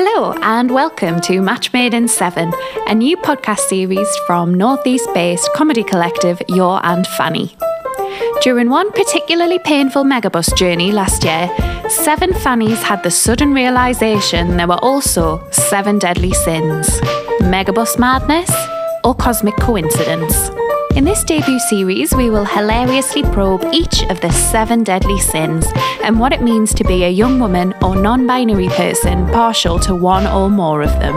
Hello, and welcome to Match Made in Seven, a new podcast series from Northeast based comedy collective Your Aunt Fanny. During one particularly painful megabus journey last year, seven Fannies had the sudden realization there were also seven deadly sins megabus madness or cosmic coincidence. In this debut series, we will hilariously probe each of the seven deadly sins and what it means to be a young woman or non binary person partial to one or more of them.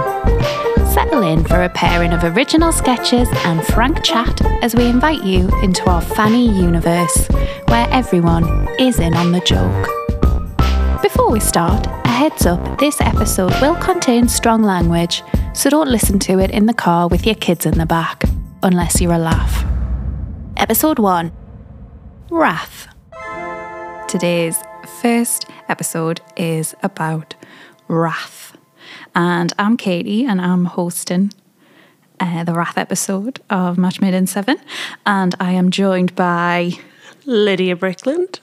Settle in for a pairing of original sketches and frank chat as we invite you into our Fanny universe, where everyone is in on the joke. Before we start, a heads up this episode will contain strong language, so don't listen to it in the car with your kids in the back, unless you're a laugh. Episode 1 Wrath. Today's first episode is about wrath. And I'm Katie, and I'm hosting uh, the Wrath episode of Match Made in Seven. And I am joined by Lydia Brickland.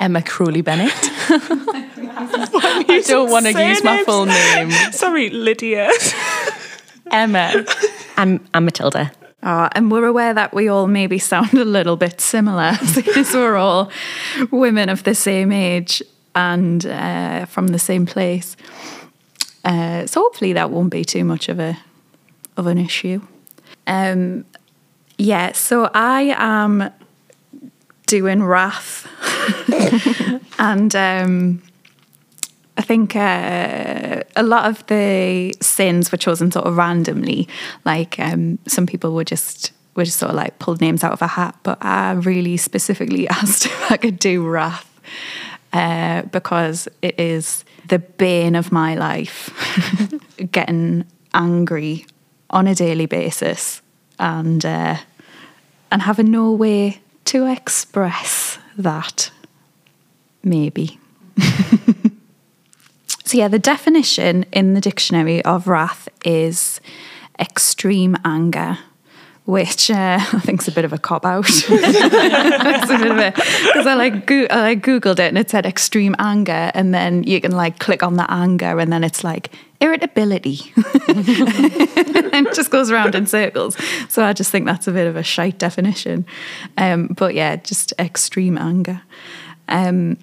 Emma Crawley Bennett. I don't want to use my full name. Sorry, Lydia. Emma. I'm, I'm Matilda. Uh, and we're aware that we all maybe sound a little bit similar because we're all women of the same age and uh, from the same place. Uh, so hopefully that won't be too much of a of an issue. Um, yeah, so I am doing Wrath, and um, I think uh, a lot of the sins were chosen sort of randomly. Like um, some people were just were just sort of like pulled names out of a hat, but I really specifically asked if I could do wrath uh, because it is the bane of my life. Getting angry on a daily basis and uh, and having no way to express that. Maybe. So, yeah, the definition in the dictionary of wrath is extreme anger, which uh, I think is a bit of a cop out. because I like go- I like googled it and it said extreme anger, and then you can like click on the anger, and then it's like irritability, and just goes around in circles. So I just think that's a bit of a shite definition. Um, but yeah, just extreme anger, um,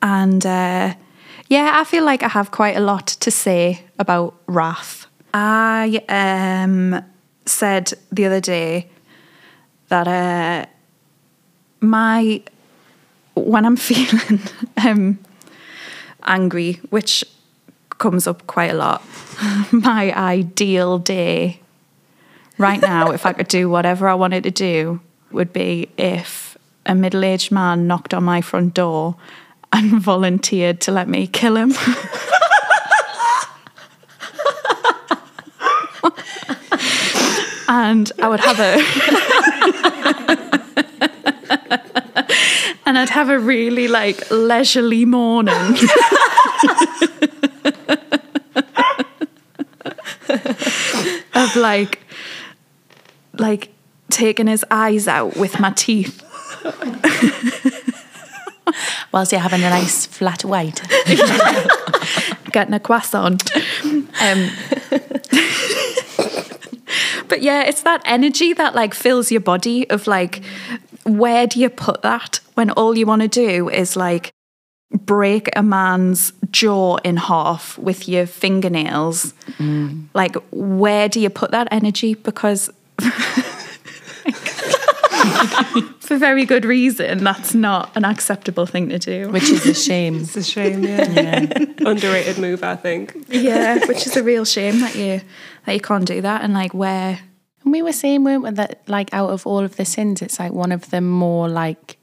and. Uh, yeah, I feel like I have quite a lot to say about wrath. I um, said the other day that uh, my when I'm feeling um, angry, which comes up quite a lot, my ideal day right now, if I could do whatever I wanted to do, would be if a middle aged man knocked on my front door and volunteered to let me kill him. and I would have a and I'd have a really like leisurely morning. of like like taking his eyes out with my teeth Whilst you're having a nice flat white. getting a croissant. Um, but yeah, it's that energy that like fills your body of like, where do you put that when all you want to do is like break a man's jaw in half with your fingernails? Mm. Like, where do you put that energy? Because for very good reason, that's not an acceptable thing to do. Which is a shame. it's a shame, yeah. yeah. Underrated move, I think. Yeah, which is a real shame that you that you can't do that and like where and we were saying, weren't we, that like out of all of the sins, it's like one of the more like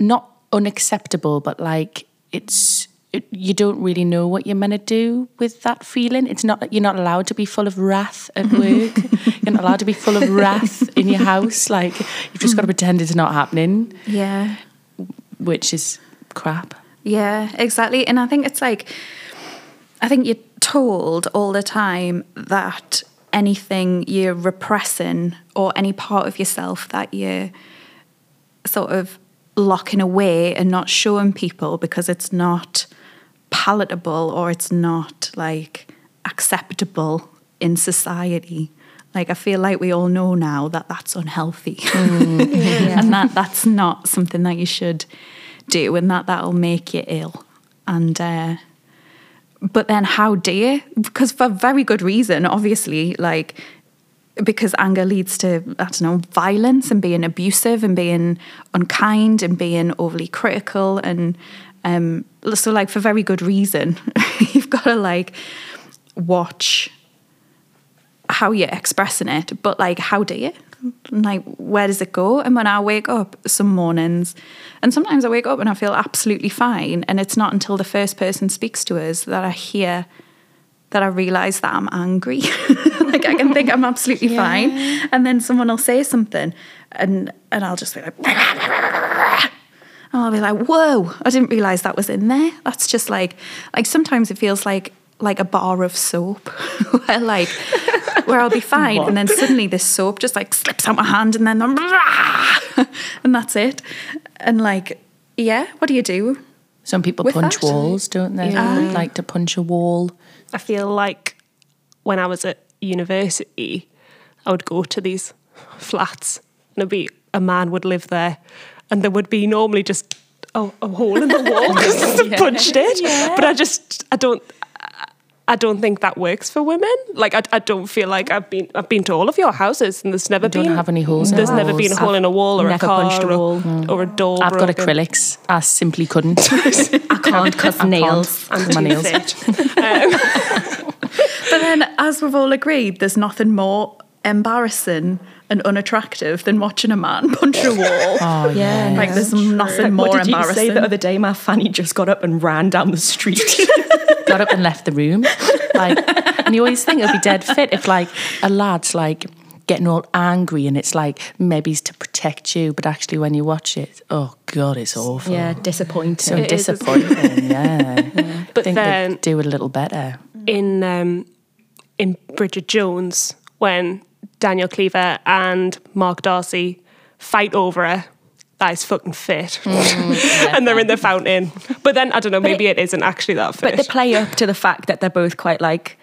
not unacceptable, but like it's it, you don't really know what you're meant to do with that feeling. It's not you're not allowed to be full of wrath at work. you're not allowed to be full of wrath in your house. Like you've just got to mm. pretend it's not happening. Yeah, which is crap. Yeah, exactly. And I think it's like I think you're told all the time that anything you're repressing or any part of yourself that you're sort of locking away and not showing people because it's not palatable or it's not like acceptable in society. Like I feel like we all know now that that's unhealthy, and that that's not something that you should do, and that that'll make you ill. And uh, but then how dare? Because for very good reason, obviously, like because anger leads to I don't know violence and being abusive and being unkind and being overly critical and um, so like for very good reason, you've got to like watch how you're expressing it, but like how do you? Like where does it go? And when I wake up some mornings, and sometimes I wake up and I feel absolutely fine, and it's not until the first person speaks to us that I hear that I realize that I'm angry. like I can think I'm absolutely yeah. fine, and then someone will say something, and and I'll just be like. And I'll be like, whoa, I didn't realize that was in there. That's just like, like sometimes it feels like like a bar of soap where like where I'll be fine what? and then suddenly this soap just like slips out my hand and then and that's it and like yeah what do you do some people punch that? walls don't they yeah. like to punch a wall I feel like when I was at university I would go to these flats and it'd be a man would live there and there would be normally just a, a hole in the wall because yeah. punched it. Yeah. But I just I don't I don't think that works for women. Like I, I don't feel like I've been I've been to all of your houses and there's never you been don't have any holes. There's no. never been a hole I've in a wall or never a car punched a wall. or, or a door. I've broken. got acrylics. I simply couldn't. I can't cut nails. And my nails. um, but then, as we've all agreed, there's nothing more embarrassing and unattractive than watching a man punch a wall. Oh, yeah. Like there's nothing more what did embarrassing. You say the other day, my fanny just got up and ran down the street. got up and left the room. Like, and you always think it'll be dead fit if like a lad's like getting all angry and it's like maybe it's to protect you, but actually when you watch it, oh god, it's awful. Yeah, disappointing. So It is, disappointing. yeah. But think then they'd do it a little better. in um, in Bridget Jones when Daniel Cleaver and Mark Darcy fight over her. That is fucking fit. Mm, and they're in the fountain. But then, I don't know, maybe it, it isn't actually that fit. But they play up to the fact that they're both quite like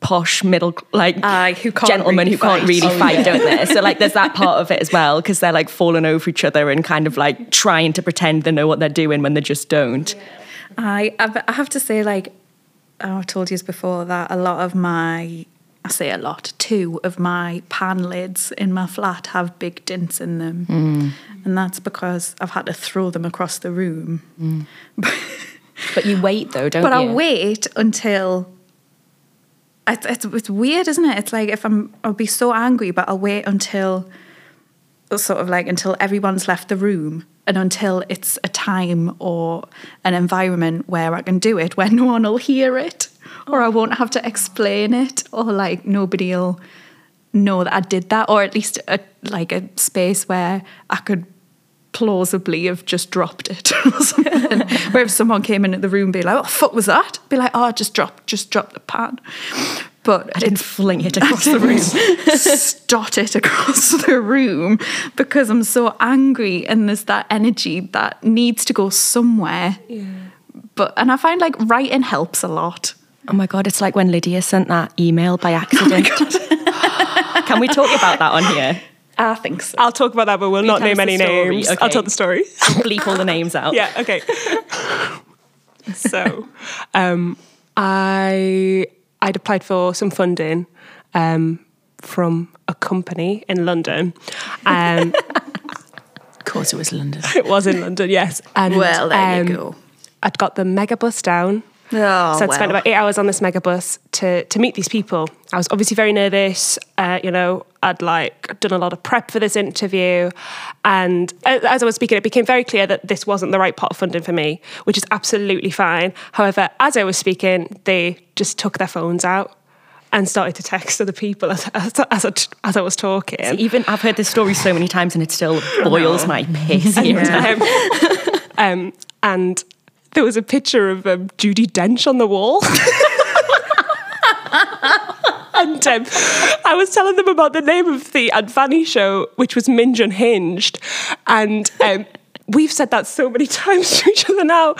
posh middle like Aye, who can't gentlemen really who can't really Oh, fight yeah. don't they so like there's that part of it as well because they're like falling over each other and kind of like trying to pretend they know what they're doing when they just don't I I've, I have to say, like oh, I've told you this before, that a lot of my I say a lot, two of my pan lids in my flat have big dents in them, mm. and that's because I've had to throw them across the room. Mm. but you wait though don't but you But I'll wait until. It's, it's it's weird, isn't it? It's like if I'm I'll be so angry, but I'll wait until sort of like until everyone's left the room and until it's a time or an environment where I can do it where no one will hear it or I won't have to explain it or like nobody'll know that I did that or at least a, like a space where I could plausibly have just dropped it or something. where if someone came into the room be like, what the fuck was that? Be like, oh, I just dropped, just dropped the pan. But I didn't fling it across the room stot it across the room because I'm so angry and there's that energy that needs to go somewhere. yeah. But and I find like writing helps a lot. oh my god it's like when Lydia sent that email by accident can we talk about that on here I think so. I'll talk about that, but we'll not name any story, names. okay. I'll tell the story. bleep all the names out yeah, okay. so, um, I I'd applied for some funding um, from a company in London. Um, Of course, it was London. it was in London, yes. And Well, there you um, go. I'd got the megabus down. Oh, so I'd spent about eight hours on this megabus to to meet these people. I was obviously very nervous. Uh, you know, I'd like done a lot of prep for this interview, and as I was speaking, it became very clear that this wasn't the right pot of funding for me, which is absolutely fine. However, as I was speaking, they just took their phones out and started to text other people as as, as, I, as I was talking. even I've heard this story so many times and it still boils my piss hearing it. um, um, and there was a picture of um, Judi Dench on the wall. and um, I was telling them about the name of the Advani show, which was Minge Unhinged. And um, we've said that so many times to each other now.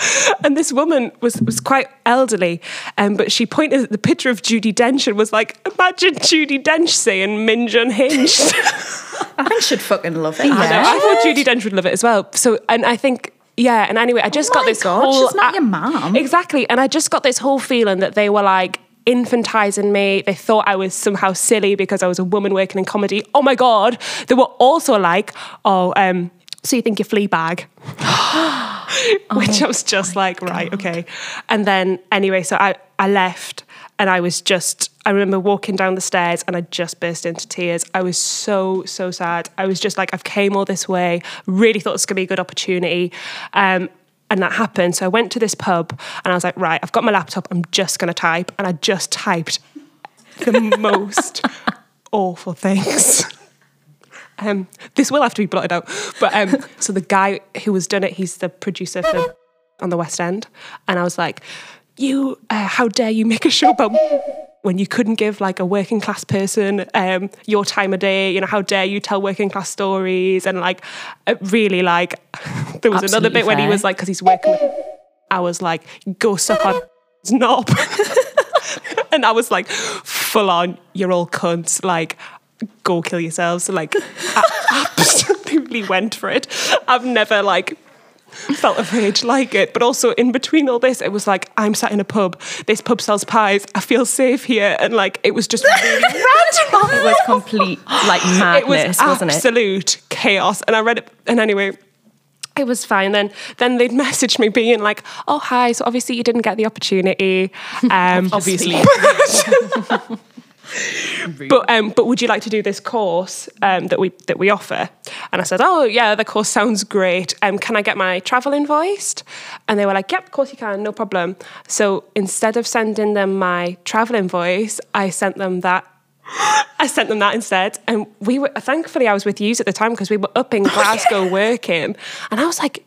And this woman was was quite elderly, um, but she pointed at the picture of Judi Dench and was like, "Imagine Judi Dench saying Minge unhinged." I should fucking love it. I, know, I thought Judi Dench would love it as well. So, and I think. Yeah, and anyway, I just Oh got this God, whole. she's not your mum. Exactly, and I just got this whole feeling that they were like infantizing me. They thought I was somehow silly because I was a woman working in comedy. Oh my god! They were also like, "Oh, um, so you think you're Fleabag?" Which I was just like, right, okay. And then anyway, so I I left, and I was just. I remember walking down the stairs, and I just burst into tears. I was so so sad. I was just like, I've came all this way. Really thought this was gonna be a good opportunity. Um, and that happened. So I went to this pub and I was like, right, I've got my laptop. I'm just going to type. And I just typed the most awful things. Um, this will have to be blotted out. But um, so the guy who was done it, he's the producer for on the West End. And I was like, you, uh, how dare you make a show about when you couldn't give like a working class person um, your time of day, you know, how dare you tell working class stories? And like, uh, really, like, there was another Absolutely bit when he was like, because he's working with, I was like, go suck on knob. and I was like, full on, you're all cunts, like, go kill yourselves. Like, I absolutely went for it. I've never like felt a rage like it. But also in between all this, it was like, I'm sat in a pub. This pub sells pies. I feel safe here. And like, it was just really random. It was complete like It was madness, was not it? absolute chaos. And I read it, and anyway, it was fine. Then then they'd message me being like, "Oh hi, so obviously you didn't get the opportunity." Um, Obviously. but um, but would you like to do this course um, that we that we offer? And I said, oh yeah, the course sounds great. Um, can I get my travel invoiced? And they were like, yep, of course you can, no problem. So instead of sending them my travel invoice, I sent them that. I sent them that instead, and we were thankfully I was with yous at the time because we were up in Glasgow working, and I was like,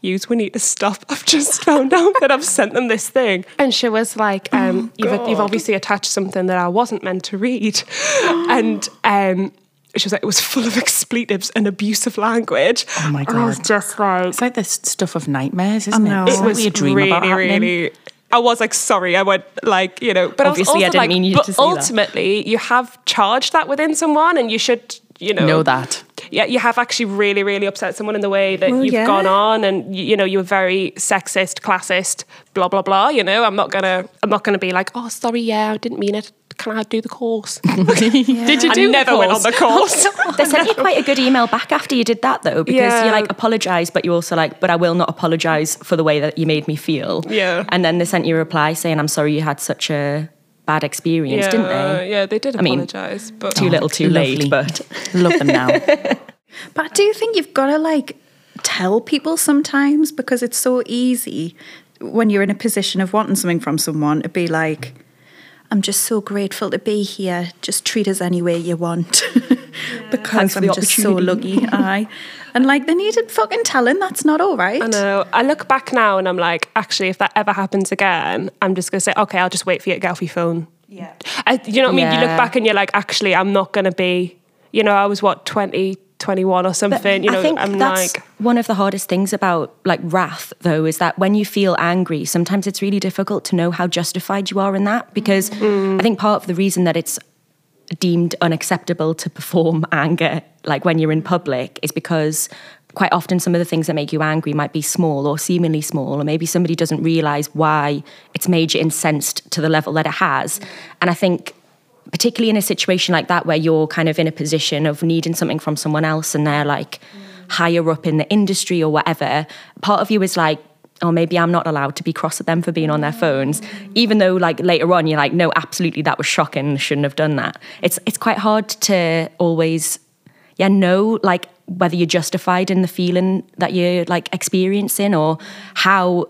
Yous, we need to stop. I've just found out that I've sent them this thing. And she was like, um, you've, you've obviously attached something that I wasn't meant to read. and um, she was like, it was full of expletives and abusive language. Oh my And I was God. just like, It's like this stuff of nightmares, isn't know. it? It's it was what dream really, about happening. really. I was like, sorry. I went like, you know, but Obviously, I I didn't like, mean you but to say that. ultimately, you have charged that within someone, and you should, you know, Know that. yeah, you have actually really, really upset someone in the way that Well, you've yeah. gone on, and you, you know you were very sexist, classist, blah blah blah. You know, I'm not gonna, I'm not gonna be like, oh, sorry, yeah, I didn't mean it. Can I do the course? Did you I do never the went on the course. They sent you quite a good email back after you did that though, because Yeah. you like apologise, but you also like, but I will not apologise for the way that you made me feel. Yeah. And then they sent you a reply saying, "I'm sorry you had such a bad experience, yeah, didn't they?" Yeah, they did I mean, apologize, but Too little, too lovely. late. But Love them now. But I do think you've got to like tell people sometimes because it's so easy when you're in a position of wanting something from someone to be like, I'm just so grateful to be here. Just treat us any way you want. because Thanks for I'm the just so lucky. Aye. And like they needed fucking telling, that's not all right. I know. I look back now and I'm like, actually, if that ever happens again, I'm just gonna say, okay, I'll just wait for you to get off your phone. Yeah. I, you know what I mean? You look back and you're like, actually, I'm not gonna be. You know, I was what 20, 21 or something. you know, I think I'm that's like. one of the hardest things about like wrath, though, is that when you feel angry, sometimes it's really difficult to know how justified you are in that. Because Mm. I think part of the reason that it's deemed unacceptable to perform anger, like when you're in public, is because quite often some of the things that make you angry might be small or seemingly small, or maybe somebody doesn't realize why it's made you incensed to the level that it has. And I think particularly in a situation like that where you're kind of in a position of needing something from someone else and they're like higher up in the industry or whatever, part of you is like, oh, maybe I'm not allowed to be cross at them for being on their phones. Even though like later on you're like, no, absolutely that was shocking, shouldn't have done that. It's it's quite hard to always yeah, know like whether you're justified in the feeling that you're like experiencing or how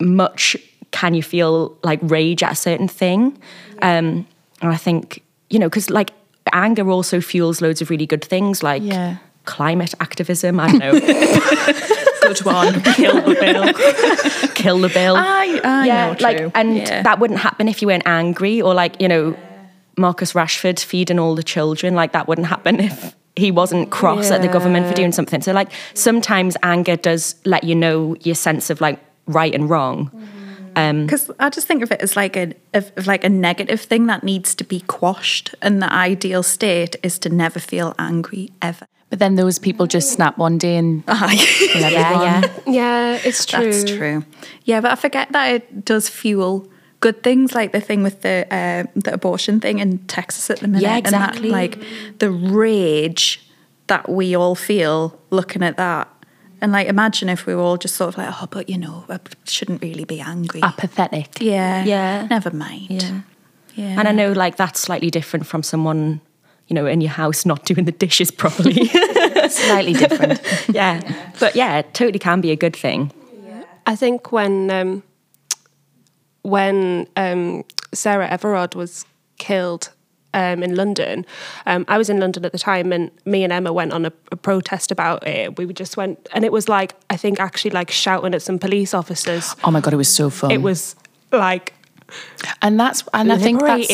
much can you feel like rage at a certain thing. Um, and I think, you know, because like anger also fuels loads of really good things like Yeah. Climate activism. I don't know. Good one. kill the bill. kill the bill. I, I yeah, know, like, true. and Yeah. that wouldn't happen if you weren't angry or like, you know, Marcus Rashford feeding all the children. Like that wouldn't happen if he wasn't cross at the government for doing something. So like sometimes anger does let you know your sense of like right and wrong. Um, Because I just think of it as like a of, of like a negative thing that needs to be quashed, and the ideal state is to never feel angry ever. But then those people just snap one day and kill yeah, yeah. Yeah, it's true. That's true. Yeah, but I forget that it does fuel good things, like the thing with the uh, the abortion thing in Texas at the minute. Yeah, And that, exactly. like the rage that we all feel looking at that. And like, imagine if we were all just sort of like, oh, but you know, I shouldn't really be angry. Apathetic. yeah, Yeah. Never mind. Yeah. yeah. And I know like that's slightly different from someone, you know, in your house not doing the dishes properly. Slightly different. yeah. But yeah, it totally can be a good thing. I think when um, when um, Sarah Everard was killed um, in London, um, I was in London at the time, and me and Emma went on a, a protest about it. We just went, and it was like I think actually like shouting at some police officers. Oh my god, it was so fun. It was like and that's and I think that's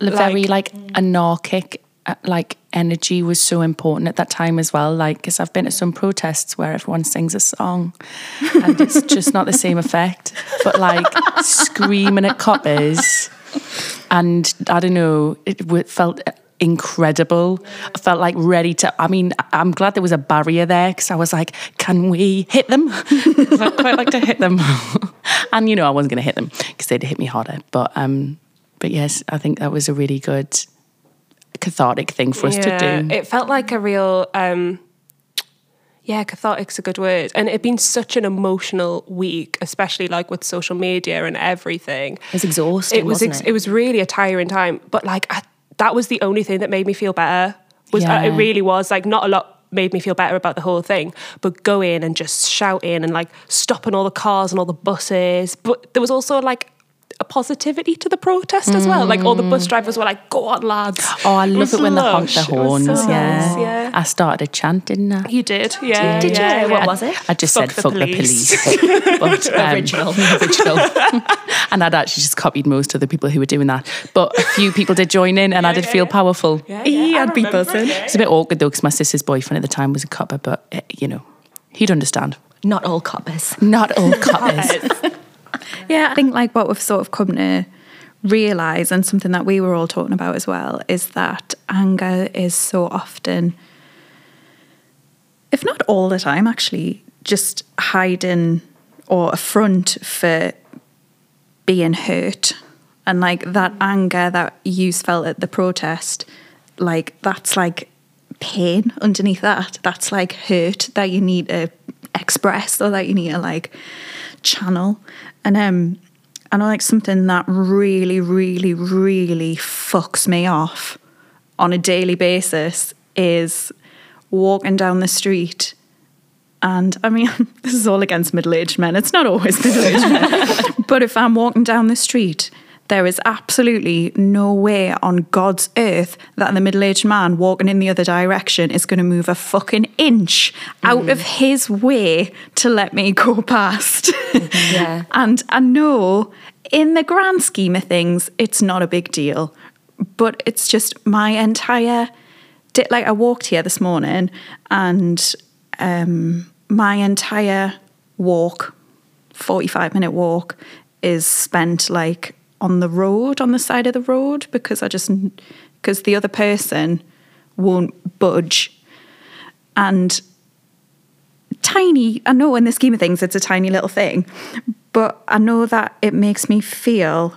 very like- like anarchic like energy was so important at that time as well. Like because I've been to some protests where everyone sings a song and it's just not the same effect but like screaming at coppers. And I don't know it felt incredible. I felt like ready to I mean I- I'm glad there was a barrier there because I was like can we hit them? I'd quite like to hit them. And you know I wasn't going to hit them because they'd hit me harder. But um but yes I think that was a really good cathartic thing for us to do It felt like a real, um, yeah, cathartic's a good word. And it'd been such an emotional week, especially like with social media and everything. It was exhausting, It was. ex- it? it was really a tiring time. But like, I, that was the only thing that made me feel better. Was uh, it really was like not a lot made me feel better about the whole thing, but going and just shouting and like stopping all the cars and all the buses. But there was also like. A positivity to the protest as well. Like all the bus drivers were like, "Go on, lads!" oh I love was it when they honk lush. their horns so yeah. nice, yeah. I started a chant didn't I You did, yeah. Did you? yeah, What was it? I just Fuck said the fuck police." the police. But, um, Original. original. and I'd actually just copied most of the people who were doing that. But a few people did join in and I did feel powerful. yeah, I'd be buzzing. It's a bit awkward though because my sister's boyfriend at the time was a copper, but eh, you know, he'd understand. Not all coppers. Not all coppers. Yeah, I think like what we've sort of come to realize, and something that we were all talking about as well, is that anger is so often, if not all the time, actually, just hiding or a front for being hurt. And like that anger that you felt at the protest, like that's like pain underneath that. That's like hurt that you need to express or that you need to like channel. And um I know like something that really, really, really fucks me off on a daily basis is walking down the street and I mean, this is all against middle aged men. It's not always middle aged men. But if I'm walking down the street, there is absolutely no way on God's earth that the middle aged man walking in the other direction is going to move a fucking inch out of his way to let me go past. Yeah. and I know in the grand scheme of things, it's not a big deal. But it's just my entire di- like I walked here this morning and um, my entire walk, 45 minute walk, is spent like on the road, on the side of the road, because I just, because the other person won't budge. And tiny, I know in the scheme of things, it's a tiny little thing, but I know that it makes me feel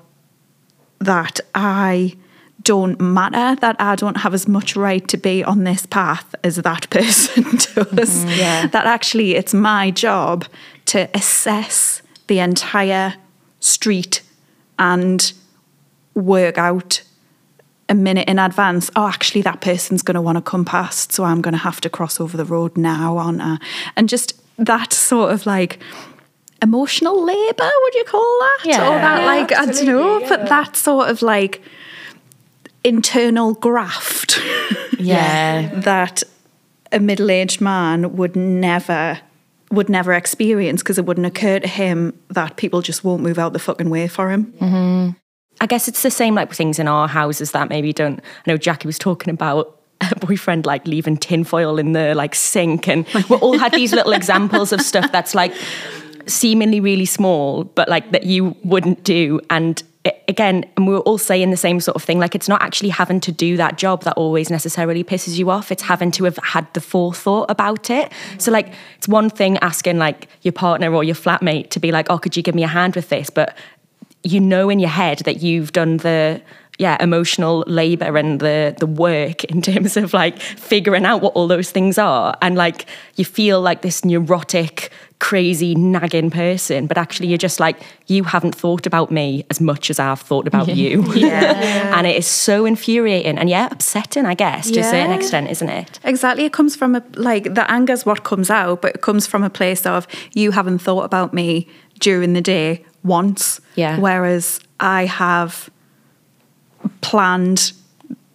that I don't matter, that I don't have as much right to be on this path as that person does. Mm, yeah. That actually it's my job to assess the entire street and work out a minute in advance, oh, actually, that person's going to want to come past, so I'm going to have to cross over the road now, aren't I? And just that sort of like emotional labour, would you call that? Yeah. Or that, Yeah, like, I don't know, absolutely, but that sort of like internal graft Yeah. that a middle-aged man would never would never experience because it wouldn't occur to him that people just won't move out the fucking way for him. Mm-hmm. I guess it's the same like things in our houses that maybe don't. I know Jackie was talking about a boyfriend like leaving tinfoil in the like sink and we all had these little examples of stuff that's like seemingly really small but like that you wouldn't do and again and we were all saying the same sort of thing like it's not actually having to do that job that always necessarily pisses you off. It's having to have had the forethought about it. So like it's one thing asking like your partner or your flatmate to be like oh could you give me a hand with this? But you know in your head that you've done the yeah emotional labor and the the work in terms of like figuring out what all those things are and like you feel like this neurotic crazy nagging person but actually you're just like you haven't thought about me as much as I've thought about you Yeah. and it is so infuriating and yeah upsetting I guess to a certain extent isn't it Exactly. It comes from a like the anger's what comes out, but it comes from a place of you haven't thought about me during the day once. Yeah. Whereas I have planned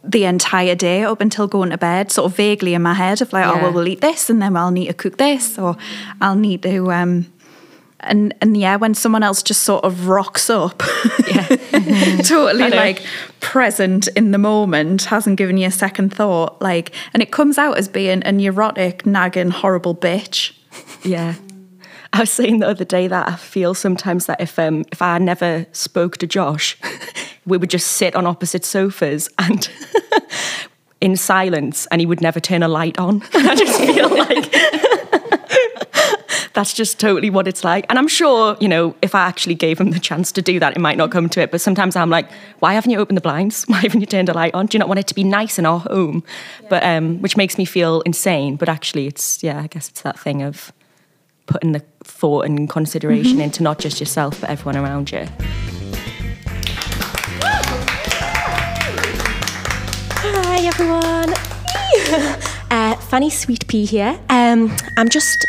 the entire day up until going to bed, sort of vaguely in my head of like, oh well we'll eat this and then I'll need to cook this or I'll need to um and and yeah, when someone else just sort of rocks up, yeah totally like present in the moment, hasn't given you a second thought, like, and it comes out as being a neurotic, nagging, horrible bitch. Yeah. I was saying the other day that I feel sometimes that if um, if I never spoke to Josh, we would just sit on opposite sofas and in silence, and he would never turn a light on. And I just feel like that's just totally what it's like. And I'm sure, you know, if I actually gave him the chance to do that, it might not come to it. But sometimes I'm like, why haven't you opened the blinds? Why haven't you turned a light on? Do you not want it to be nice in our home? But um, which makes me feel insane. But actually, it's yeah, I guess it's that thing of putting the thought and consideration into not just yourself but everyone around you. Everyone. uh, Fanny Sweet Pea here. Um, I'm just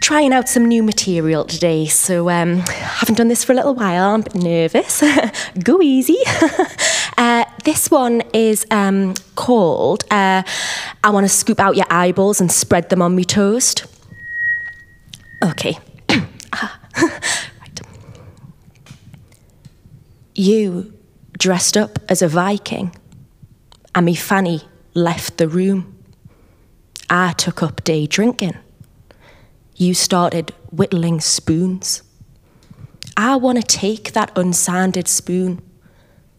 trying out some new material today, so um, haven't done this for a little while. I'm a bit nervous. Go easy. uh, this one is um, called uh, "I Want to Scoop Out Your Eyeballs and Spread Them on Me Toast." Okay. Ah, right. You dressed up as a Viking, and me Fanny left the room. I took up day drinking. You started whittling spoons. I want to take that unsanded spoon,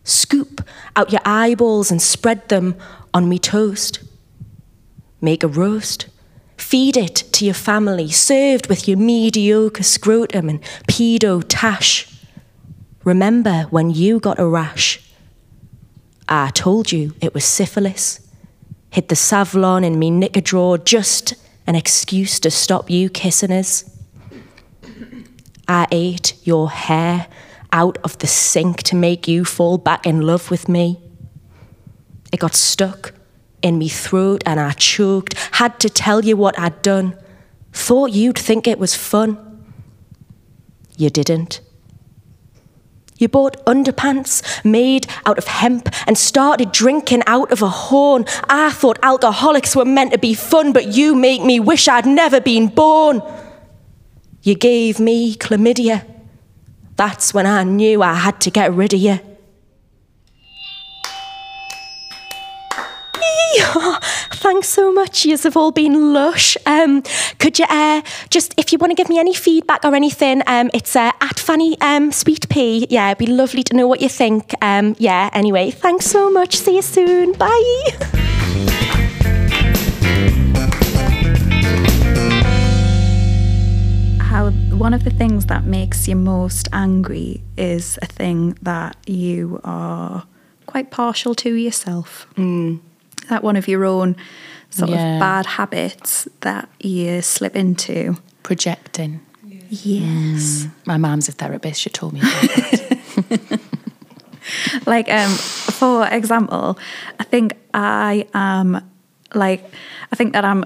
scoop out your eyeballs and spread them on me toast. Make a roast. Feed it to your family, served with your mediocre scrotum and pedo tash. Remember when you got a rash? I told you it was syphilis. Hid the Savlon in me knicker drawer, just an excuse to stop you kissing us. I ate your hair out of the sink to make you fall back in love with me. It got stuck in me throat and I choked. Had to tell you what I'd done. Thought you'd think it was fun. You didn't. You bought underpants made out of hemp and started drinking out of a horn. I thought alcoholics were meant to be fun, but you make me wish I'd never been born. You gave me chlamydia. That's when I knew I had to get rid of you. Thanks so much. Yous have all been lush. Um, could you uh, just, if you want to give me any feedback or anything, um, it's uh, at Fanny um, Sweet Pea. Yeah, it'd be lovely to know what you think. Um, yeah, anyway, thanks so much. See you soon. Bye. How one of the things that makes you most angry is a thing that you are quite partial to yourself. That one of your own sort Yeah. of bad habits that you slip into. Projecting. Yes. My mom's a therapist. She told me that. like um for example i think i am like i think that i'm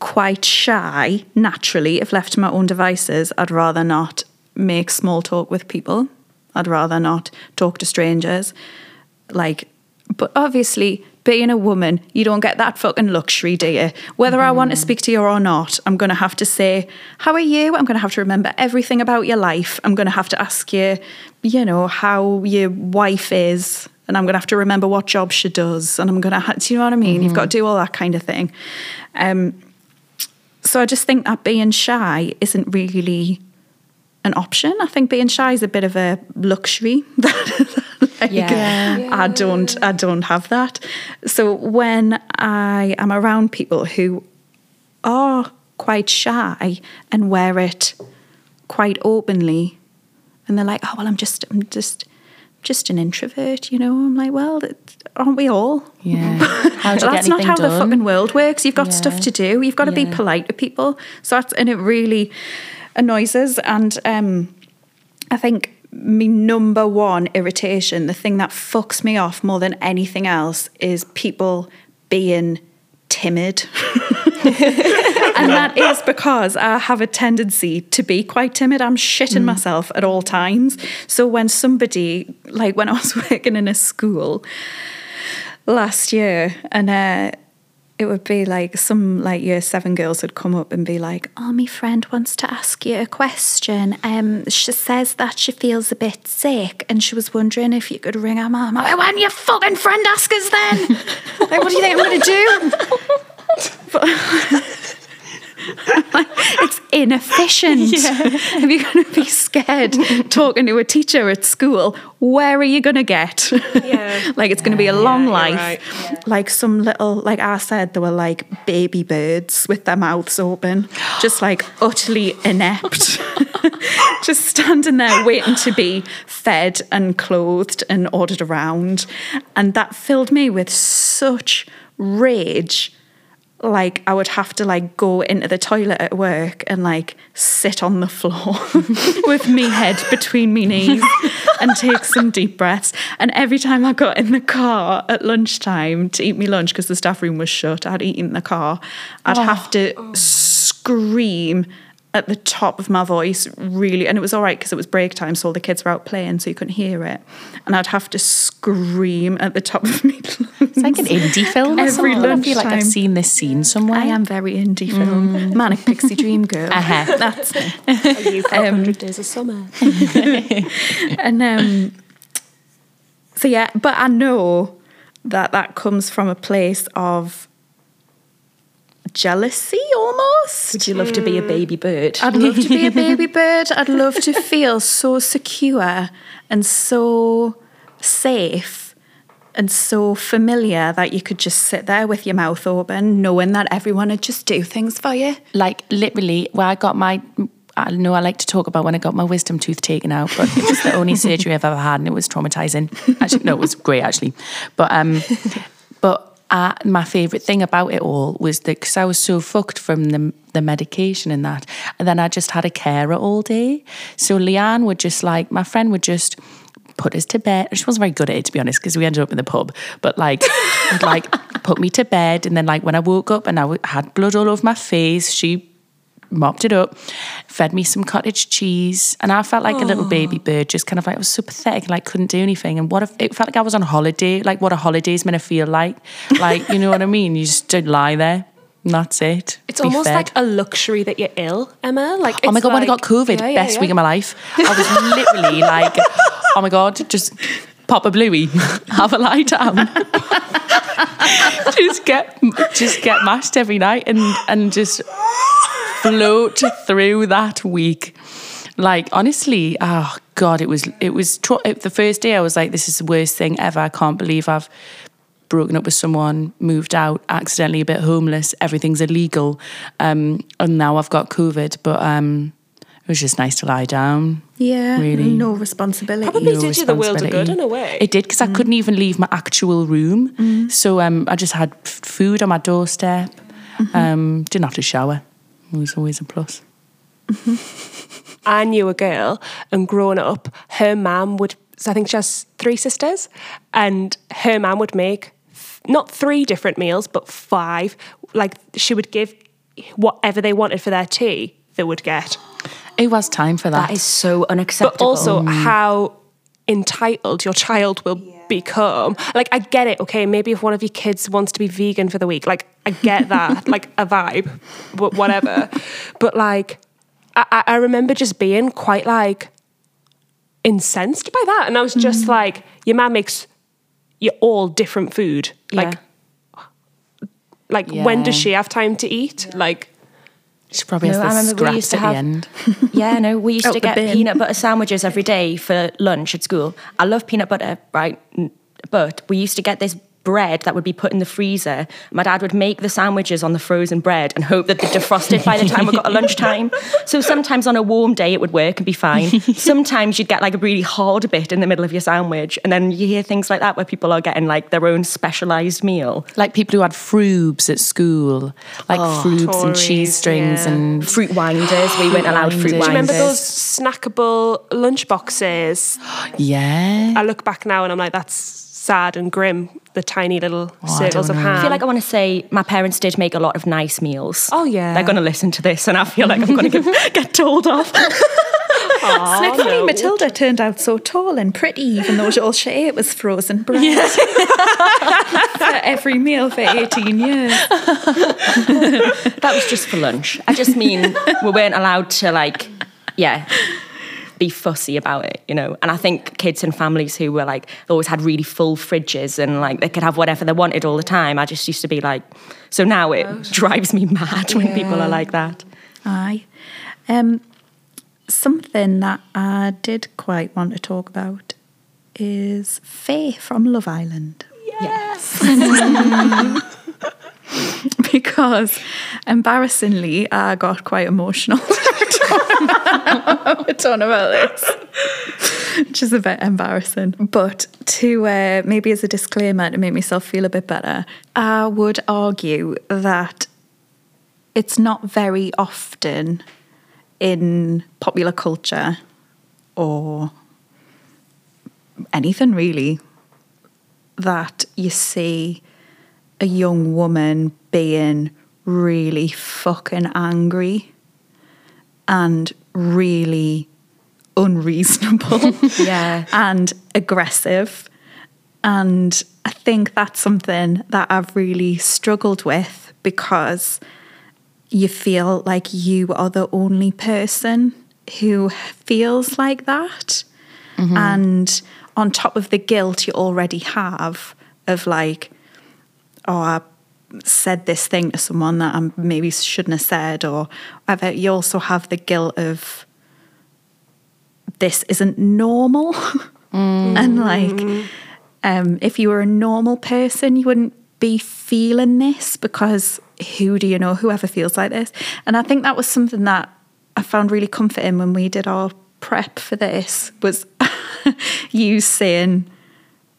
quite shy naturally if left to my own devices i'd rather not make small talk with people i'd rather not talk to strangers like but obviously being a woman you don't get that fucking luxury do you whether i want to speak to you or not i'm going to have to say how are you i'm going to have to remember everything about your life i'm going to have to ask you you know how your wife is and I'm going to have to remember what job she does, and I'm going to, ha- do you know what I mean? You've got to do all that kind of thing. Um, so I just think that being shy isn't really an option. I think being shy is a bit of a luxury that like, Yeah. I don't I don't have that. So when I am around people who are quite shy and wear it quite openly and they're like, "Oh, well I'm just I'm just just an introvert, you know." I'm like, "Well, aren't we all?" Yeah. How do you that's not how the fucking world works. You've got Yeah. stuff to do. You've got to be polite to people. So that's and it really annoys us. And um, I think my number one irritation, the thing that fucks me off more than anything else, is people being timid. and that is because I have a tendency to be quite timid. I'm shitting myself at all times. So when somebody, like when I was working in a school last year, and uh, it would be like some like year seven girls would come up and be like, "Oh, my friend wants to ask you a question. Um, she says that she feels a bit sick, and she was wondering if you could ring her mum." Like, "Why don't your fucking friend ask us then? like, what do you think I'm going to do?" Like, it's inefficient. If you're going to be scared talking to a teacher at school, where are you going to get? Yeah. like it's going to be a long life. right. Like some little, like I said, there were like baby birds with their mouths open, just like utterly inept, just standing there waiting to be fed and clothed and ordered around. And that filled me with such rage like I would have to like go into the toilet at work and like sit on the floor with me head between me knees and take some deep breaths. And every time I got in the car at lunchtime to eat my lunch because the staff room was shut, I'd eat in the car. I'd have oh. to scream at the top of my voice really and it was all right because it was break time so all the kids were out playing so you couldn't hear it and I'd have to scream at the top of me It's like an indie film. or Every something. I feel like I've seen this scene somewhere. I am very indie film. Manic Pixie Dream Girl. Uh-huh. That's me. You got 100 days of summer. And um, so, yeah, but I know that that comes from a place of jealousy almost. Would you love to be a baby bird? I'd love to be a baby bird. I'd love to feel so secure and so safe and so familiar that you could just sit there with your mouth open, knowing that everyone would just do things for you. like literally where I got my I know I like to talk about when I got my wisdom tooth taken out, but it was the only surgery I've ever had and it was traumatizing. Actually, no, it was great actually. But um uh, my favourite thing about it all was that because I was so fucked from the the medication and that, and then I just had a carer all day. So Leanne would just like my friend would just put us to bed. She wasn't very good at it to be honest, because we ended up in the pub. But like, would, like put me to bed, and then like when I woke up and I w- had blood all over my face, she mopped it up, fed me some cottage cheese, and I felt like a little baby bird, just kind of like I was so pathetic, like couldn't do anything. And what if it felt like I was on holiday, like what a holiday's meant to feel like, like you know what I mean? You just don't lie there, and that's it. It's Be almost fed. like a luxury that you're ill, Emma. Like, Oh my god, when I got COVID, Yeah, yeah, best yeah. week of my life. I was literally like, oh my god, just pop a bluey, have a lie down. just get just get mashed every night and and just float through that week. Like honestly, oh god, it was it was tr- it, the first day I was like, this is the worst thing ever. I can't believe I've broken up with someone, moved out, accidentally a bit homeless, everything's illegal, um, and now I've got COVID. But um, it was just nice to lie down. Yeah, Really? no responsibility. Probably No did you the world a good in a way. It did because I couldn't even leave my actual room. So um, I just had f- food on my doorstep. Um, didn't have to shower. It was always a plus. I knew a girl, and growing up, her mum would. So I think she has three sisters, and her mum would make not three different meals, but five. Like she would give whatever they wanted for their tea, they would get. It was time for that. that is so unacceptable. But also mm. how entitled your child will become. Like I get it, okay, maybe if one of your kids wants to be vegan for the week, like I get that, like a vibe, but whatever. but like I, I- remember just being quite like incensed by that. And I was just mm-hmm. like, your man makes you're all different food. Like, like when does she have time to eat? Like, She probably No, I has the remember we scraps used to at have- the end. Yeah, no, we used Out to get bin. peanut butter sandwiches every day for lunch at school. I love peanut butter, right? But we used to get this bread that would be put in the freezer. My dad would make the sandwiches on the frozen bread and hope that they defrosted by the time we got to lunchtime. So sometimes on a warm day it would work and be fine. Sometimes you'd get like a really hard bit in the middle of your sandwich, and then you hear things like that where people are getting like their own specialized meal. Like people who had frubes at school, like oh, frubes and Tories, cheese strings yeah. and Fruit winders, we weren't allowed fruit Winders. do you remember those snackable lunch boxes? yeah. I look back now and I'm like, that's sad and grim. The tiny little Oh, circles of know. ham. I feel like I want to say my parents did make a lot of nice meals. Oh, yeah. they're going to listen to this, and I feel like I'm going to get told off. Aw, Isn't it no. Matilda turned out so tall and pretty, even though all she ate was frozen bread. for every meal for 18 years. that was just for lunch. I just mean we weren't allowed to like, yeah, be fussy about it, you know. And I think kids and families who were like always had really full fridges and like they could have whatever they wanted all the time. I just used to be like, so now it drives me mad when people are like that. Aye. Um, something that I did quite want to talk about is Faye from Love Island. Yes. because embarrassingly, I got quite emotional. We're talking about this, which is a bit embarrassing. But to uh, maybe as a disclaimer to make myself feel a bit better, I would argue that it's not very often in popular culture or anything really that you see a young woman being really fucking angry and really unreasonable Yeah. and aggressive. And I think that's something that I've really struggled with because you feel like you are the only person who feels like that. Mm-hmm. And on top of the guilt you already have of like, oh, I said this thing to someone that I maybe shouldn't have said, or whatever, you also have the guilt of this isn't normal. and like, um, if you were a normal person, you wouldn't be feeling this because who do you know? Whoever feels like this. And I think that was something that I found really comforting when we did our prep for this was you saying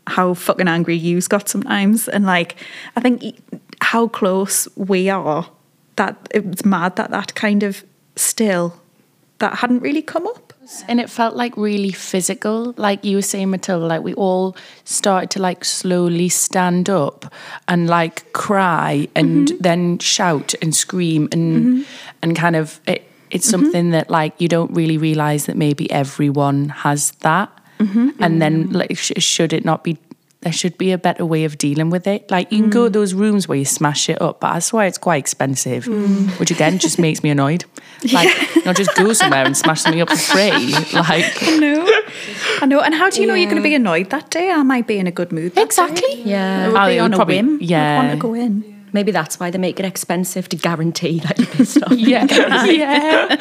how fucking angry you's got sometimes. And like, I think how close we are that it was mad that that kind of still, that hadn't really come up. And it felt like really physical. Like you were saying, Matilda, like we all started to like slowly stand up and like cry and mm-hmm. then shout and scream and mm-hmm. and kind of it, it's mm-hmm. something that like you don't really realize that maybe everyone has that. Mm-hmm. And then like sh- should it not be there should be a better way of dealing with it. Like you can go to mm. those rooms where you smash it up, but that's why it's quite expensive, mm. which again just makes me annoyed. Like, not just go somewhere and smash something up for free. Like, I know. I know. And how do you know you're going to be annoyed that day? I might be in a good mood. that Exactly. day. Yeah. It would be it on would a probably- whim. yeah. You'd want to go in. Maybe that's why they make it expensive to guarantee that you're pissed off. yeah, yeah.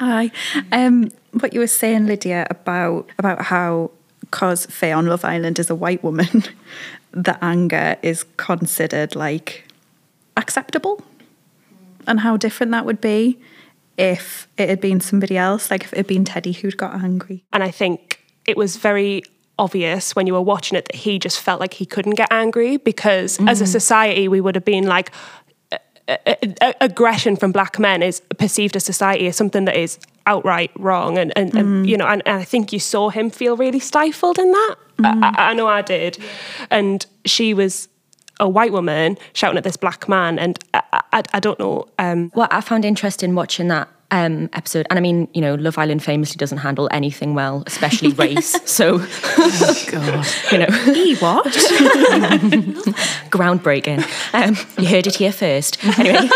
Aye. Um, what you were saying, Lydia, about about how because Faye on Love Island is a white woman, the anger is considered like acceptable, and how different that would be if it had been somebody else, like if it had been Teddy who'd got angry. And I think it was very obvious when you were watching it that he just felt like he couldn't get angry because mm. as a society we would have been like a- a- a- aggression from black men is perceived as society as something that is outright wrong. And, and, and, you know and, and I think you saw him feel really stifled in that. I, I, I know I did. And she was a white woman shouting at this black man. And I, I, I don't know um, What I found interesting watching that um, episode, and I mean, you know, Love Island famously doesn't handle anything well, especially race. So, you know, E what? groundbreaking. Um, you heard it here first. Anyway,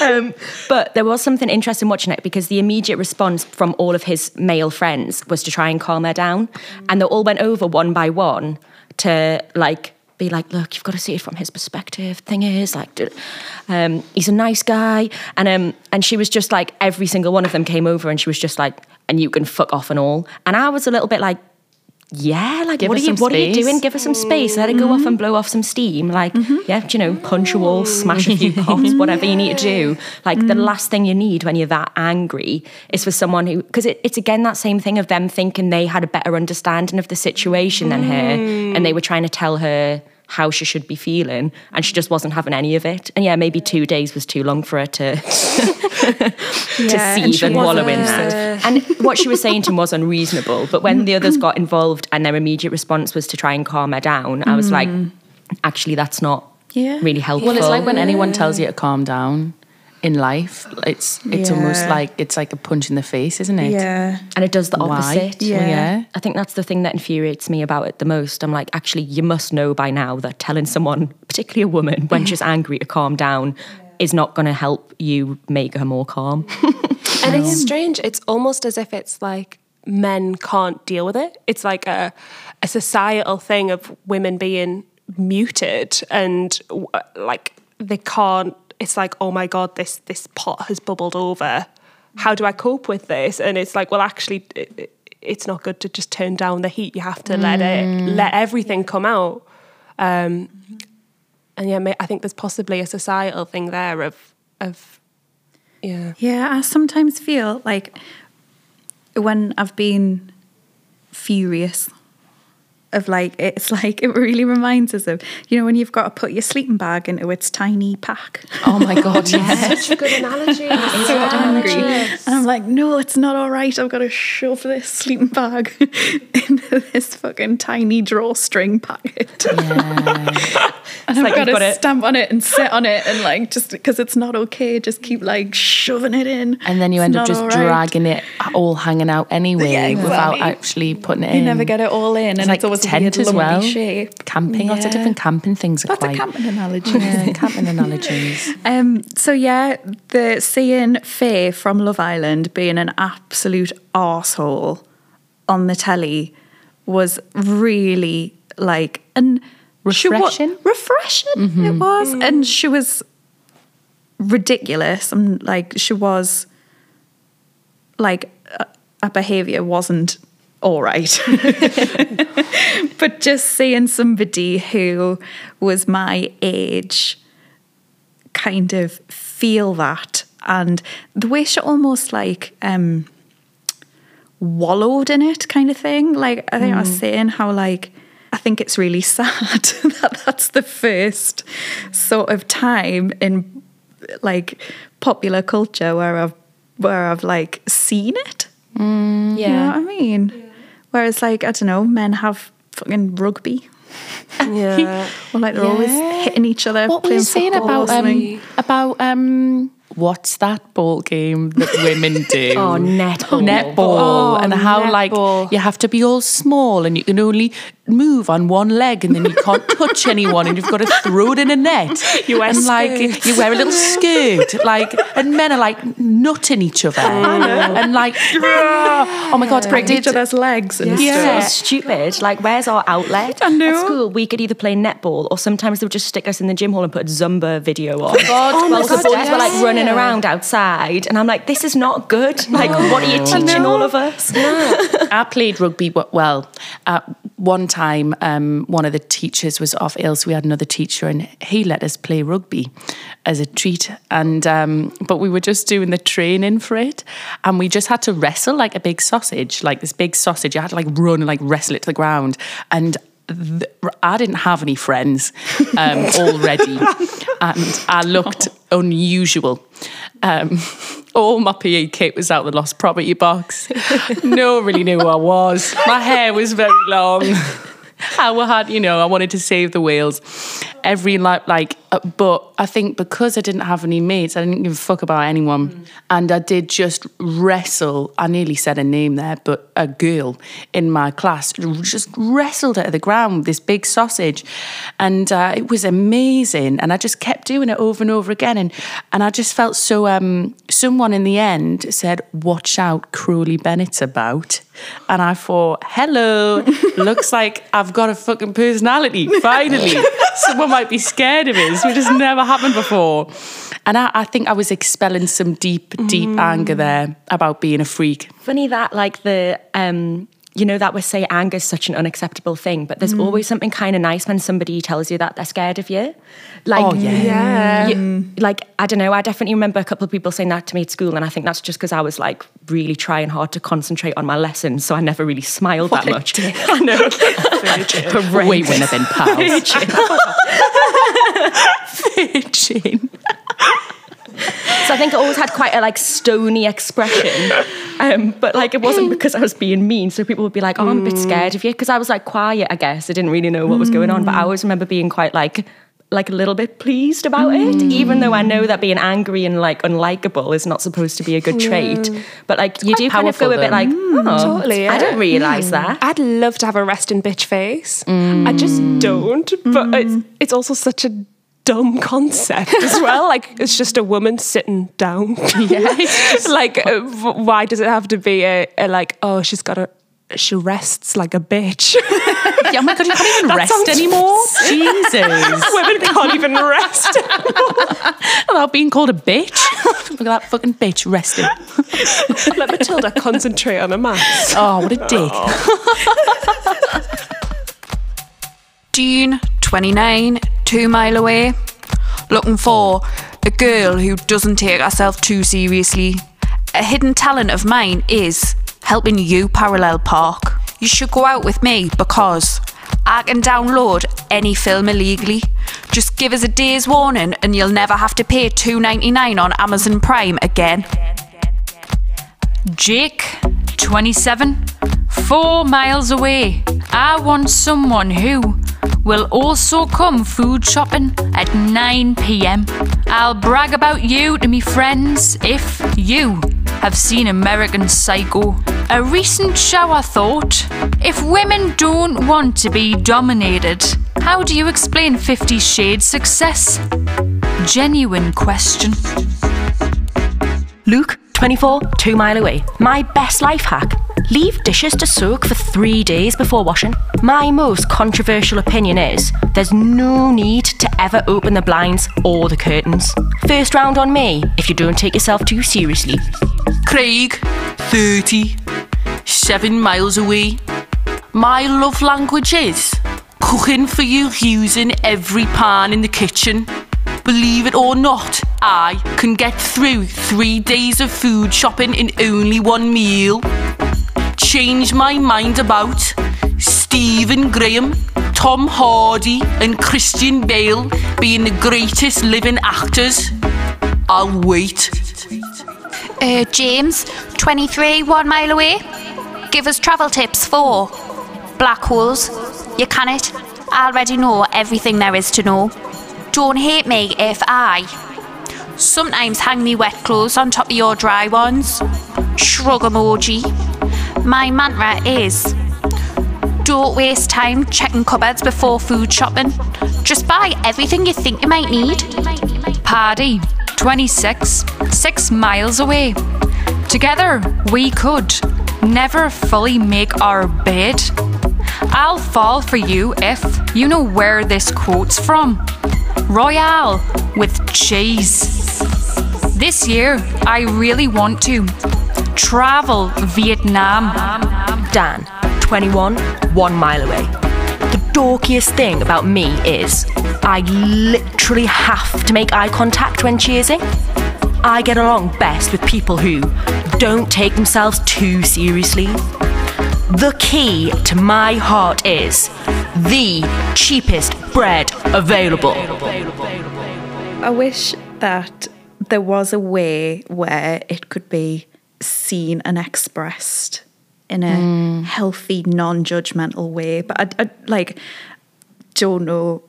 um, but there was something interesting watching it because the immediate response from all of his male friends was to try and calm her down, and they all went over one by one to like be like, look, you've got to see it from his perspective. Thing is, like, um, he's a nice guy, and um, and she was just like, every single one of them came over, and she was just like, and you can fuck off and all, and I was a little bit like. Yeah, like Give what are you what are you doing? Give her some space, let it go off and blow off some steam. Like, yeah, do you know, punch a wall, smash a few cups, whatever you need to do. Like the last thing you need when you're that angry is for someone who because it, it's again that same thing of them thinking they had a better understanding of the situation than her and they were trying to tell her how she should be feeling and she just wasn't having any of it. And yeah, maybe two days was too long for her to to Yeah, and seethe she and wallow in that. And what she was saying to him was unreasonable. But when the others got involved and their immediate response was to try and calm her down, I was like, mm. actually, that's not Yeah. really helpful. Well, it's like when anyone tells you to calm down in life. It's it's almost like it's like a punch in the face, isn't it? Yeah. and it does the opposite. Yeah. Oh, yeah. I think that's the thing that infuriates me about it the most. I'm like, actually, you must know by now that telling someone, particularly a woman, when she's angry to calm down is not going to help you make her more calm. And it's strange. It's almost as if it's like men can't deal with it. It's like a a societal thing of women being muted and like they can't. It's like oh my god, this this pot has bubbled over. How do I cope with this? And it's like well, actually. It, it- it's not good to just turn down the heat. You have to let it, let everything come out. Um, and yeah, I think there's possibly a societal thing there of, of, yeah. Yeah, I sometimes feel like when I've been furious of like it's like it really reminds us of you know when you've got to put your sleeping bag into its tiny pack. Oh my god, yes. Such a good analogy. so angry. And I'm like no it's not all right. I've got to shove this sleeping bag into this fucking tiny drawstring packet. And I've like got to gotta- stamp on it and sit on it and like just because it's not okay just keep like shoving it in. And then you It's end up just all right. dragging it all hanging out anyway Yeah, without actually putting it you in. never get it all in and It's like it's always a tent as well. shape. Camping, lots of different camping things are That's quite. a camping analogy. Yeah, camping analogies. Um, so yeah, the seeing Faye from Love Island being an absolute arsehole on the telly was really like and she wa- Refreshing? refreshing it was, and she was ridiculous. And like she was like uh, her behavior wasn't all right. but just seeing somebody who was my age kind of feel that and the way she almost like um wallowed in it kind of thing. Like i think i was saying how like i think it's really sad that that's the first sort of time in like popular culture where i've where i've like seen it. You know what i mean whereas like i don't know men have fucking rugby Yeah. or like they're always hitting each other What were you saying about um, about um what's that ball game that women do? Oh, netball. Netball Oh, and how netball. like you have to be all small and you can only move on one leg and then you can't touch anyone and you've got to throw it in a net. You wear and like you wear a little skirt, like and men are like nutting each other and like oh my god, I break each other's legs and Yeah. stuff. So stupid. Like, where's our outlet? I know. At school, we could either play netball or sometimes they would just stick us in the gym hall and put a Zumba video on. Oh god, Whilst oh the God, boys were like running around outside. And I'm like, this is not good. Like, what are you teaching all of us? I played rugby well. At one time, um, one of the teachers was off ill, so we had another teacher, and he let us play rugby as a treat. And um, but we were just doing the training for it, and we just had to wrestle like a big sausage, like this big sausage. You had to like run and like wrestle it to the ground, and. Th- I didn't have any friends um, already, and I looked unusual. Um, all my PE kit was out the lost property box. no one really knew who I was. My hair was very long. How hard, you know, I wanted to save the whales. Every like, like, uh, but I think because I didn't have any mates, I didn't give a fuck about anyone, and I did just wrestle. I nearly said a name there, but a girl in my class just wrestled it to the ground with this big sausage, and uh, it was amazing. And I just kept doing it over and over again, and and I just felt so. Um, someone in the end said, "Watch out, Crowley Bennett's about." And I thought, hello, looks like I've got a fucking personality. Finally, someone might be scared of us, which has never happened before. And I, I think I was expelling some deep, deep anger there about being a freak. Funny that, like the, um, you know, that we say anger is such an unacceptable thing, but there's always something kind of nice when somebody tells you that they're scared of you. Like, Oh, yeah. Yeah. you- like I don't know. I definitely remember a couple of people saying that to me at school, and I think that's just because I was like really trying hard to concentrate on my lessons, so I never really smiled that much. I know. We wouldn't have been pals. Virgin. So I think I always had quite a like stony expression, um, but like it wasn't because I was being mean. So people would be like, "Oh, I'm a bit scared of you," because I was like quiet. I guess I didn't really know what was going on, but I always remember being quite like like a little bit pleased about it, mm. even though I know that being angry and like unlikable is not supposed to be a good trait. But like you do kind of go powerful, a bit though. like, mm, oh, Totally, I yeah. didn't realize mm. that. I'd love to have a resting bitch face. I just don't. But it's it's also such a dumb concept as well. Like it's just a woman sitting down. Yeah. like uh, why does it have to be a, a like oh she's got a she rests like a bitch. Yeah, oh my god, you can't even That rest anymore. Jesus. Women can't even rest. Without being called a bitch. Look at that fucking bitch resting. Let Matilda concentrate on a maths. Oh, what a dick. Oh. Dean, 29, two mile away. Looking for a girl who doesn't take herself too seriously. A hidden talent of mine is helping you parallel park. You should go out with me because I can download any film illegally. Just give us a day's warning and you'll never have to pay $2.99 on Amazon Prime again. Jake, 27, four miles away. I want someone who will also come food shopping at 9 pm. I'll brag about you to me friends if you have seen American Psycho. A recent shower thought if women don't want to be dominated, how do you explain Fifty Shades success? Genuine question. Luke, 24, two mile away. My best life hack. Leave dishes to soak for three days before washing. My most controversial opinion is there's no need to ever open the blinds or the curtains. First round on me if you don't take yourself too seriously. Craig, 30, seven miles away. My love language is cooking for you using every pan in the kitchen. Believe it or not, I can get through three days of food shopping in only one meal. Change my mind about Stephen Graham, Tom Hardy, and Christian Bale being the greatest living actors. I'll wait. Uh, James, 23, one mile away. Give us travel tips for black holes. You can it. I already know everything there is to know. Don't hate me if I sometimes hang me wet clothes on top of your dry ones. Shrug emoji. My mantra is don't waste time checking cupboards before food shopping. Just buy everything you think you might need. Party, 26, six miles away. Together, we could never fully make our bed. I'll fall for you if you know where this quote's from. Royale with cheese. This year, I really want to travel Vietnam. Dan, 21, one mile away. The dorkiest thing about me is I literally have to make eye contact when cheersing. I get along best with people who don't take themselves too seriously. The key to my heart is the cheapest bread available. I wish that there was a way where it could be seen and expressed in a mm. healthy, non-judgmental way. But I, I like don't know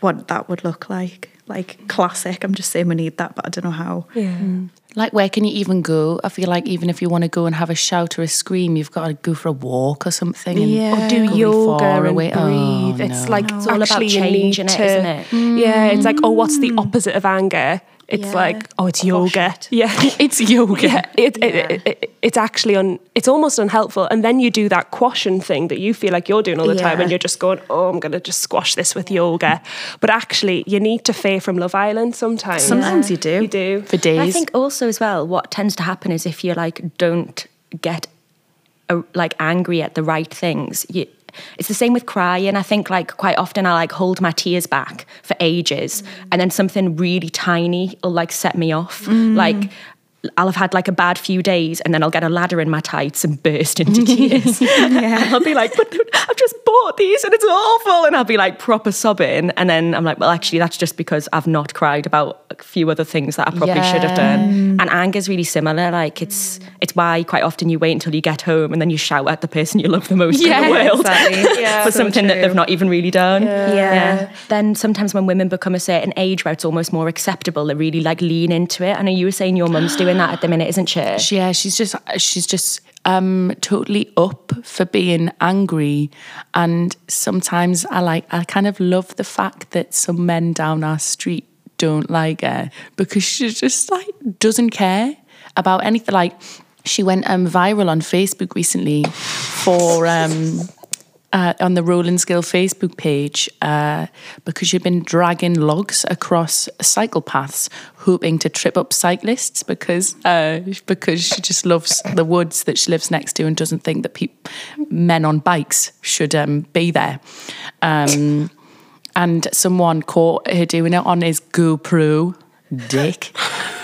what that would look like. Like classic. I'm just saying we need that, but I don't know how. Yeah. Mm. Mm. Like, where can you even go? I feel like even if you want to go and have a shout or a scream, you've got to go for a walk or something. And Yeah. Or do yoga far and away. Oh, breathe. Oh, it's no. like It's all about actually you change in it, to, isn't it? Yeah, it's like oh, what's the mm. opposite of anger? It's Yeah. like oh, it's yoga. Yeah, It's yoga. yeah. It, it, it, it, it's actually un, it's almost unhelpful. And then you do that quashing thing that you feel like you're doing all the time, and you're just going, oh, I'm gonna just squash this with yoga. But actually, you need to Faye from Love Island sometimes. Sometimes you do. You do. For days. I think also as well, what tends to happen is if you like don't get uh, like angry at the right things, you, it's the same with crying. I think like quite often I like hold my tears back for ages, and then something really tiny will like set me off. Mm. Like I'll have had like a bad few days, and then I'll get a ladder in my tights and burst into tears. yeah, I'll be like, but I've just bought these and it's awful, and I'll be like proper sobbing, and then I'm like, well, actually, that's just because I've not cried about a few other things that I probably should have done. And anger's really similar. Like it's it's why quite often you wait until you get home and then you shout at the person you love the most in the world exactly. Yeah, for so something that they've not even really done. Yeah. Then sometimes when women become a certain age where it's almost more acceptable, they really like lean into it. I know you were saying your mum's doing that at the minute, isn't she? She- Yeah, she's just she's just um totally up for being angry and sometimes I like I kind of love the fact that some men down our street don't like her because she just like doesn't care about anything like she went um viral on Facebook recently for um uh, on the Rowlands Gill Facebook page uh, because she'd been dragging logs across cycle paths, hoping to trip up cyclists because uh, because she just loves the woods that she lives next to and doesn't think that peop- men on bikes should um, be there. Um, and someone caught her doing it on his GoPro dick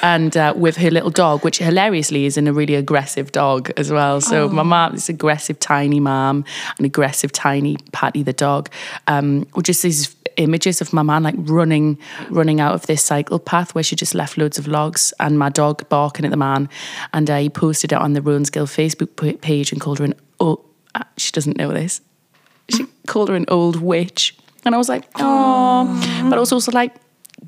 and uh, with her little dog which hilariously is in a really aggressive dog as well so my mom this aggressive tiny mom and aggressive tiny patty the dog um or just these images of my man like running running out of this cycle path where she just left loads of logs and my dog barking at the man and uh, he posted it on the Rowlands Gill Facebook page and called her an oh she doesn't know this she called her an old witch. And I was like, oh. But I was also like,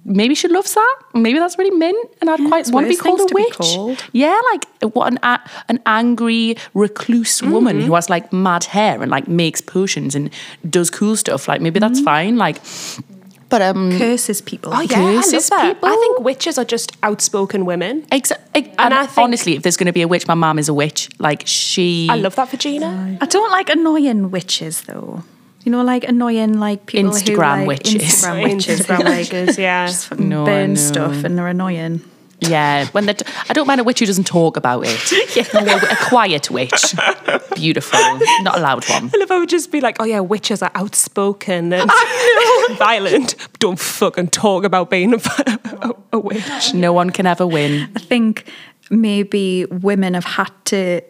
maybe she loves that. Maybe that's really mint. And I'd quite want to be called a things to be witch. called. Yeah, like what an a- an angry recluse woman who has like mad hair and like makes potions and does cool stuff. Like maybe that's fine. Like, but um, Curses people. Oh yeah, I love that. people. I think witches are just outspoken women. exa- ex- And and I think- honestly, if there's going to be a witch, my mum is a witch. Like she, I love that for Gina. I don't like annoying witches though. You know, like annoying like people who Instagram like, witches. Instagram witches, Instagram who, yeah. just fucking No, I burn stuff and they're annoying. Yeah, when they I don't mind a witch who doesn't talk about it. No, a, a quiet witch, beautiful, not a loud one. I love how it would just be like, oh yeah, witches are outspoken and violent. Don't fucking talk about being a, a, a witch. No one can ever win. I think maybe women have had to,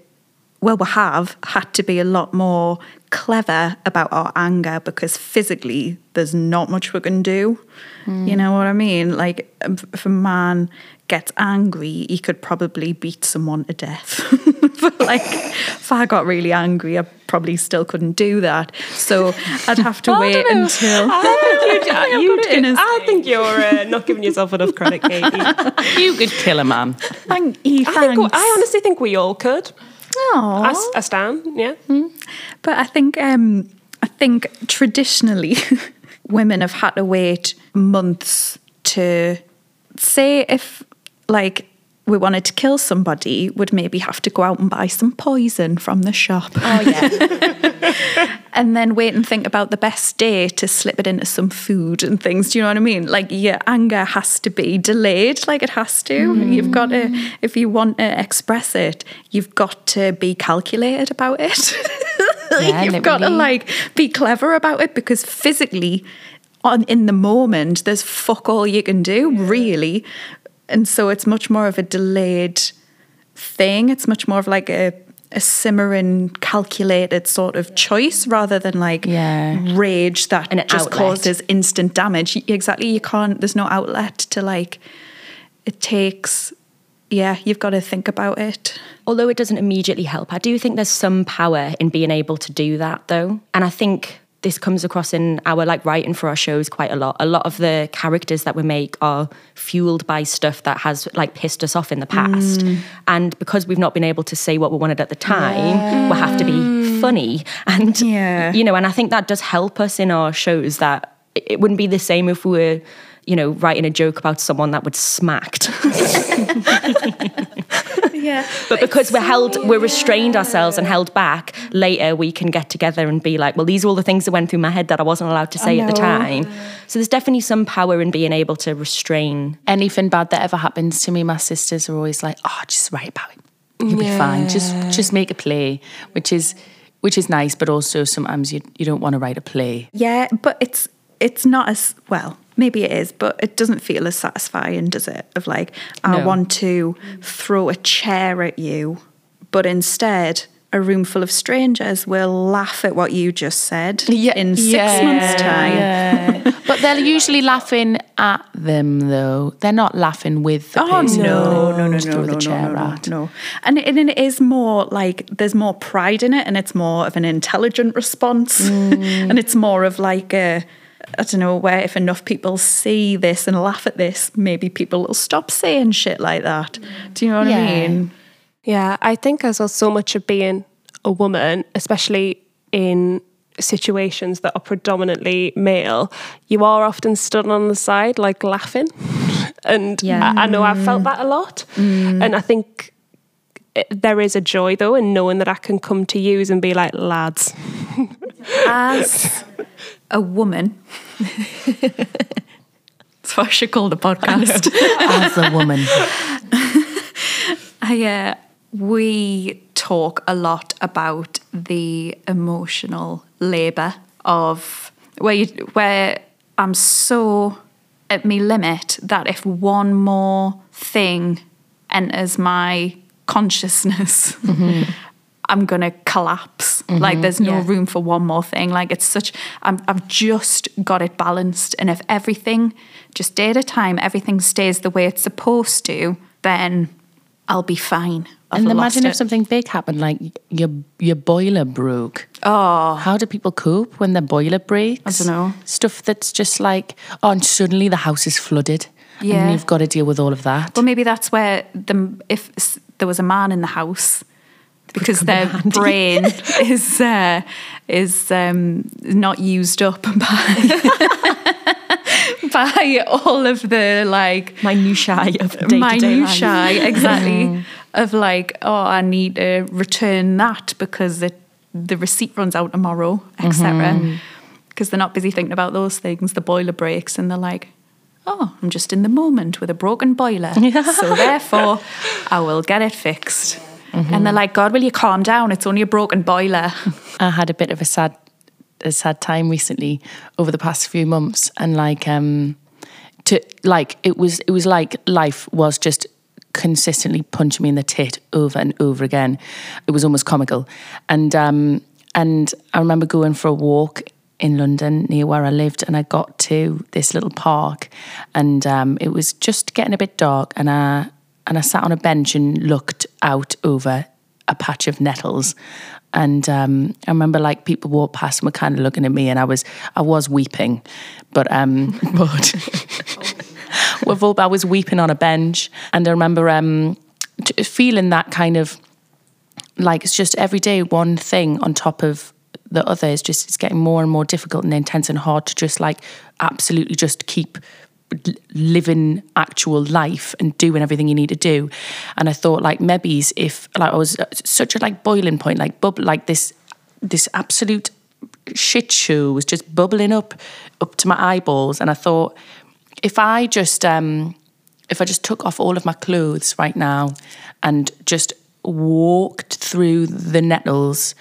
well, we have had to be a lot more clever about our anger because physically there's not much we can do. You know what I mean? Like, um, if a man gets angry, he could probably beat someone to death. but like, if I got really angry, I probably still couldn't do that. So I'd have to wait until. I think, you, got it in as- I think you're uh, not giving yourself enough credit, Katie. You could kill a man. Thank you. think. I honestly think we all could. Aw. As a Stan, yeah. But I think um, I think traditionally women have had to wait months to say if like we wanted to kill somebody, would maybe have to go out and buy some poison from the shop. Oh yeah. and then wait and think about the best day to slip it into some food and things. Do you know what I mean? Like your anger has to be delayed, like it has to. You've mm. got to, if you want to express it, you've got to be calculated about it. Yeah, you've got to like be clever about it because physically, on in the moment, there's fuck all you can do, really. And so it's much more of a delayed thing. It's much more of like a a simmering, calculated sort of choice rather than like Yeah. rage that just outlet. causes instant damage. Exactly. You can't. There's no outlet to like. It takes yeah, you've got to think about it. Although it doesn't immediately help, I do think there's some power in being able to do that though. And I think this comes across in our like writing for our shows quite a lot. A lot of the characters that we make are fueled by stuff that has like pissed us off in the past. Mm. And because we've not been able to say what we wanted at the time, we have to be funny. And Yeah. you know, and I think that does help us in our shows that it it wouldn't be the same if we were, you know, writing a joke about someone that was smacked. Yeah. But because we're held, we're restrained ourselves and held back, later we can get together and be like, well, these are all the things that went through my head that I wasn't allowed to say at the time. So there's definitely some power in being able to restrain. Anything bad that ever happens to me, my sisters are always like, "Oh, just write about it. You'll be fine. Just just make a play," which is which is nice, but also sometimes you you don't want to write a play. Yeah, but it's it's not as well. Maybe it is, but it doesn't feel as satisfying, does it? Of like, I No. want to throw a chair at you, but instead, a room full of strangers will laugh at what you just said yeah, in six months' time. Yeah. but they're usually laughing at them though. They're not laughing with the Oh person. no, no, no, no, throw no, the no, chair no, no, at. no. And it, and it is more like there's more pride in it, and it's more of an intelligent response, Mm. and it's more of like a. I don't know where if enough people see this and laugh at this, maybe people will stop saying shit like that. Do you know what Yeah. I mean? Yeah, I think as well, so much of being a woman, especially in situations that are predominantly male, you are often stood on the side, like laughing. And Yeah. I, I know I've felt mm. that a lot. Mm. And I think it, there is a joy, though, in knowing that I can come to you and be like, lads. As a woman, that's what I should call the podcast. As a woman. I, uh, we talk a lot about the emotional labour of where you, where I'm so at my limit that if one more thing enters my consciousness, mm-hmm. I'm gonna collapse. Mm-hmm. Like there's no Yeah. room for one more thing. Like it's such I'm, I've just got it balanced, and if everything just day at a time, everything stays the way it's supposed to, then I'll be fine. I've and imagine if it. something big happened, like your your boiler broke. Oh, How do people cope when their boiler breaks? I dunno. Stuff that's just like, oh, and suddenly the house is flooded. Yeah. And you've got to deal with all of that. Well, maybe that's where the if there was a man in the house, because their brain is uh, is um, not used up by by all of the like Minutiae of minutiae exactly of like oh I need to return that because it the receipt runs out tomorrow etc. Because they're not busy thinking about those things. The boiler breaks and they're like. Oh, I'm just in the moment with a broken boiler. so therefore, I will get it fixed. And they're like, God, will you calm down? It's only a broken boiler. I had a bit of a sad, a sad time recently over the past few months, and like, um, to like it was, it was like life was just consistently punching me in the tit over and over again. It was almost comical, and um, and I remember going for a walk in London near where I lived, and I got to this little park, and um, it was just getting a bit dark, and I and I sat on a bench and looked out over a patch of nettles. And um, I remember like people walked past and were kind of looking at me, and I was I was weeping, but um, but? With all, I was weeping on a bench, and I remember um, t- feeling that kind of like it's just every day one thing on top of the other is just it's getting more and more difficult and intense and hard to just like absolutely just keep living actual life and doing everything you need to do. And i thought like maybe if like i was such a like boiling point like bub like this this absolute shit show was just bubbling up up to my eyeballs. And i thought if i just um if i just took off all of my clothes right now and just walked through the nettles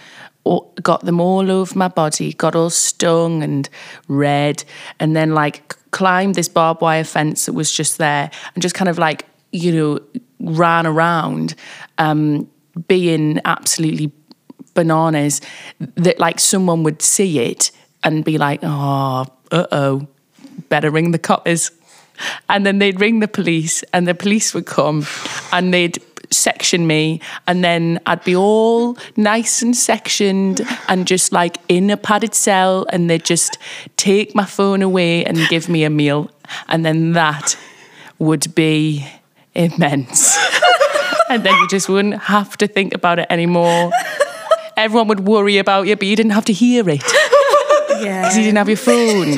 got them all over my body got all stung and red and then like climbed this barbed wire fence that was just there and just kind of like you know ran around um being absolutely bananas that like someone would see it and be like, oh, uh oh, better ring the coppers. and then they'd ring the police, and the police would come, and they'd section me and then I'd be all nice and sectioned and just like in a padded cell and they'd just take my phone away and give me a meal and then that would be immense and then you just wouldn't have to think about it anymore everyone would worry about you but you didn't have to hear it Yeah. because you didn't have your phone.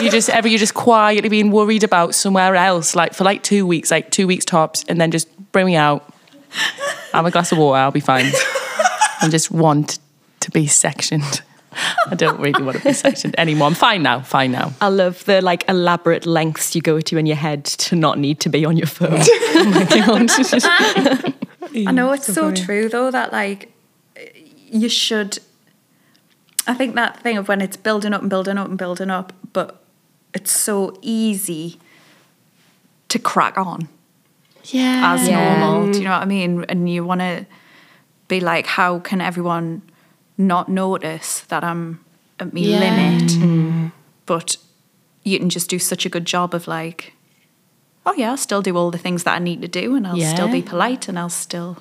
You just ever you're just quietly being worried about somewhere else, like for like two weeks, like two weeks tops, and then just bring me out. Have a glass of water, I'll be fine. I just want to be sectioned. I don't really want to be sectioned anymore. I'm fine now. Fine now. I love the like elaborate lengths you go to in your head to not need to be on your phone. I know it's so true though that like you should. I think that thing of when it's building up and building up and building up, but it's so easy to crack on Yeah. as Yeah. normal. Do you mm. know what I mean? And you want to be like, how can everyone not notice that I'm at my Yeah. limit? Mm-hmm. But you can just do such a good job of like, oh yeah, I'll still do all the things that I need to do, and I'll still be polite, and I'll still.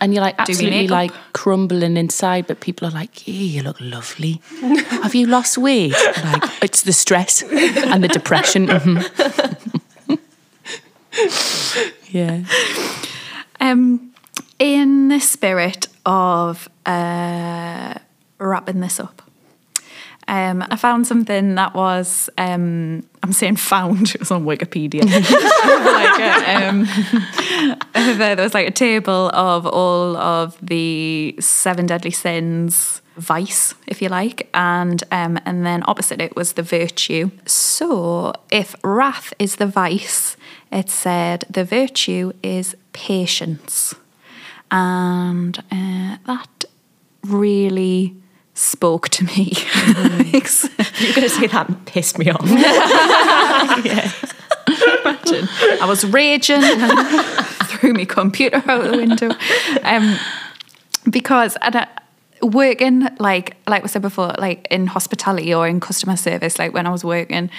And you're like absolutely like crumbling inside, but people are like, yeah, you look lovely. Have you lost weight? Like, it's the stress and the depression. yeah. Um, in the spirit of uh, wrapping this up, um, I found something that was, um, I'm saying found, it was on Wikipedia. like, uh, um, there was like a table of all of the seven deadly sins, vice, if you like, and um, and then opposite it was the virtue. So if wrath is the vice, it said the virtue is patience, and uh, that really spoke to me. You're going to say that pissed me off. Imagine I was raging and threw my computer out the window. Um, because and I, working like like we said before, like in hospitality or in customer service, like when I was working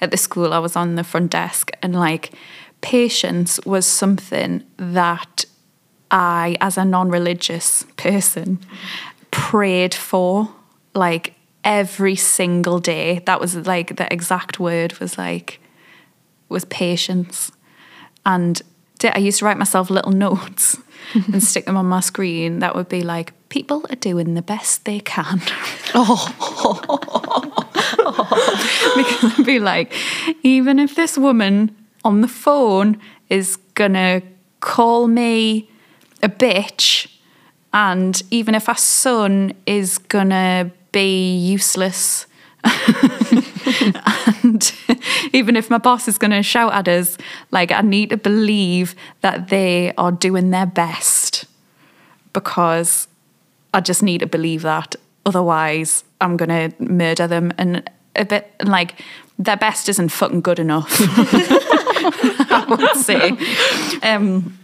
at the school, I was on the front desk and like patience was something that I, as a non-religious person, prayed for like every single day. That was like the exact word was like was patience. And I used to write myself little notes and stick them on my screen that would be like, people are doing the best they can. Oh. because I'd be like, even if this woman on the phone is gonna call me a bitch, and even if our son is gonna be useless and even if my boss is going to shout at us, like I need to believe that they are doing their best because I just need to believe that. Otherwise, I'm going to murder them. And a bit like their best isn't fucking good enough. I would say. Um,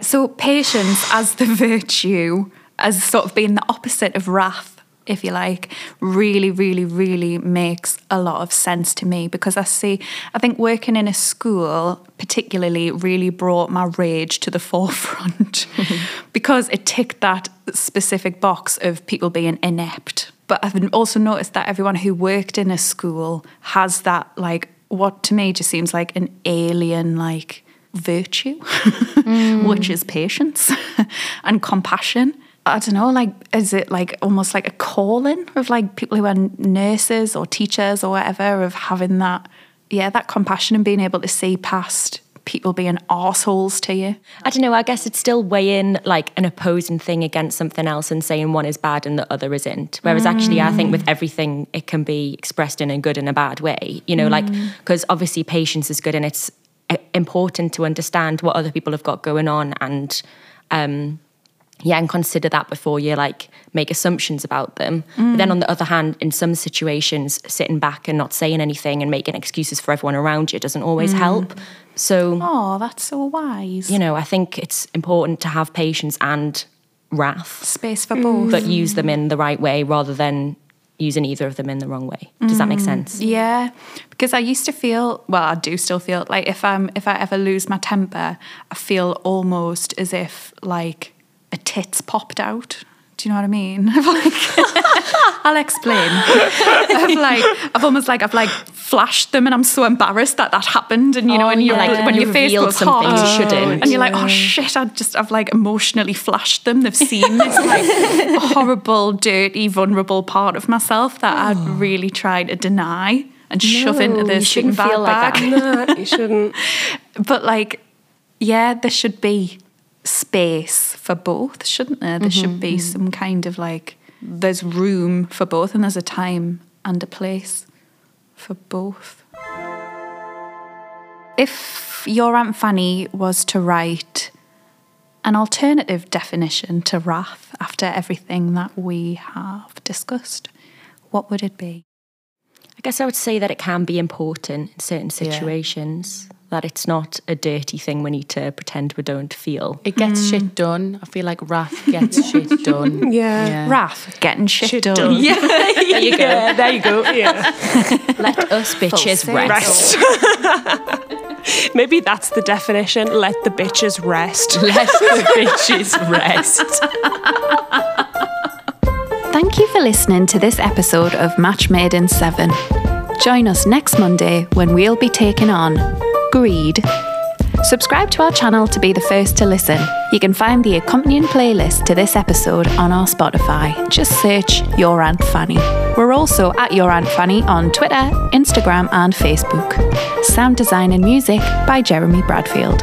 so patience as the virtue, as sort of being the opposite of wrath, if you like, really, really, really makes a lot of sense to me because I see, I think working in a school particularly really brought my rage to the forefront because it ticked that specific box of people being inept. But I've also noticed that everyone who worked in a school has that, like, what to me just seems like an alien, like, virtue, which mm. is patience and compassion. I don't know, like, is it like almost like a calling of like people who are nurses or teachers or whatever, of having that, yeah, that compassion and being able to see past people being assholes to you? I don't know. I guess it's still weighing like an opposing thing against something else and saying one is bad and the other isn't. Whereas actually, I think with everything, it can be expressed in a good and a bad way. You know, like because obviously patience is good and it's uh, important to understand what other people have got going on and um, yeah, and consider that before you like make assumptions about them. But then mm. on the other hand, in some situations, sitting back and not saying anything and making excuses for everyone around you doesn't always mm. help. So Oh, that's so wise. you know, I think it's important to have patience and wrath, Space for both. but use them in the right way rather than using either of them in the wrong way. Does that make mm. sense? Yeah, because I used to feel well, I do still feel like if I'm if I ever lose my temper, I feel almost as if like a tit's popped out. Do you know what I mean? I've like, I'll explain. I've like, I've almost like I've like flashed them, and I'm so embarrassed that that happened. And you know, Oh, when you're yeah. like when You your face goes something hot, you shouldn't. and you're like, oh shit! I just I've like emotionally flashed them. They've seen this like horrible, dirty, vulnerable part of myself that I'd oh. really tried to deny and shove into No, the you sleeping shouldn't bag feel like bag. no, you shouldn't. But like, yeah, there should be space for both, shouldn't there? There should be mm-hmm, mm-hmm. some kind of like, there's room for both, and there's a time and a place for both. If your Aunt Fanny was to write an alternative definition to wrath after everything that we have discussed, what would it be? I guess I would say that it can be important in certain situations, that it's not a dirty thing we need to pretend we don't feel. It gets hmm. shit done. I feel like wrath gets shit done. Yeah. Wrath, getting shit, Shit done. done. Yeah. There you go. Yeah, there you go. Yeah. Let us bitches circle. rest. Rest. Maybe that's the definition. Let the bitches rest. Let the bitches rest. Thank you for listening to this episode of Match Made in 7. Join us next Monday when we'll be taking on Greed. Subscribe to our channel to be the first to listen. You can find the accompanying playlist to this episode on our Spotify. Just search Your Aunt Fanny. We're also at Your Aunt Fanny on Twitter, Instagram, and Facebook. Sound design and music by Jeremy Bradfield.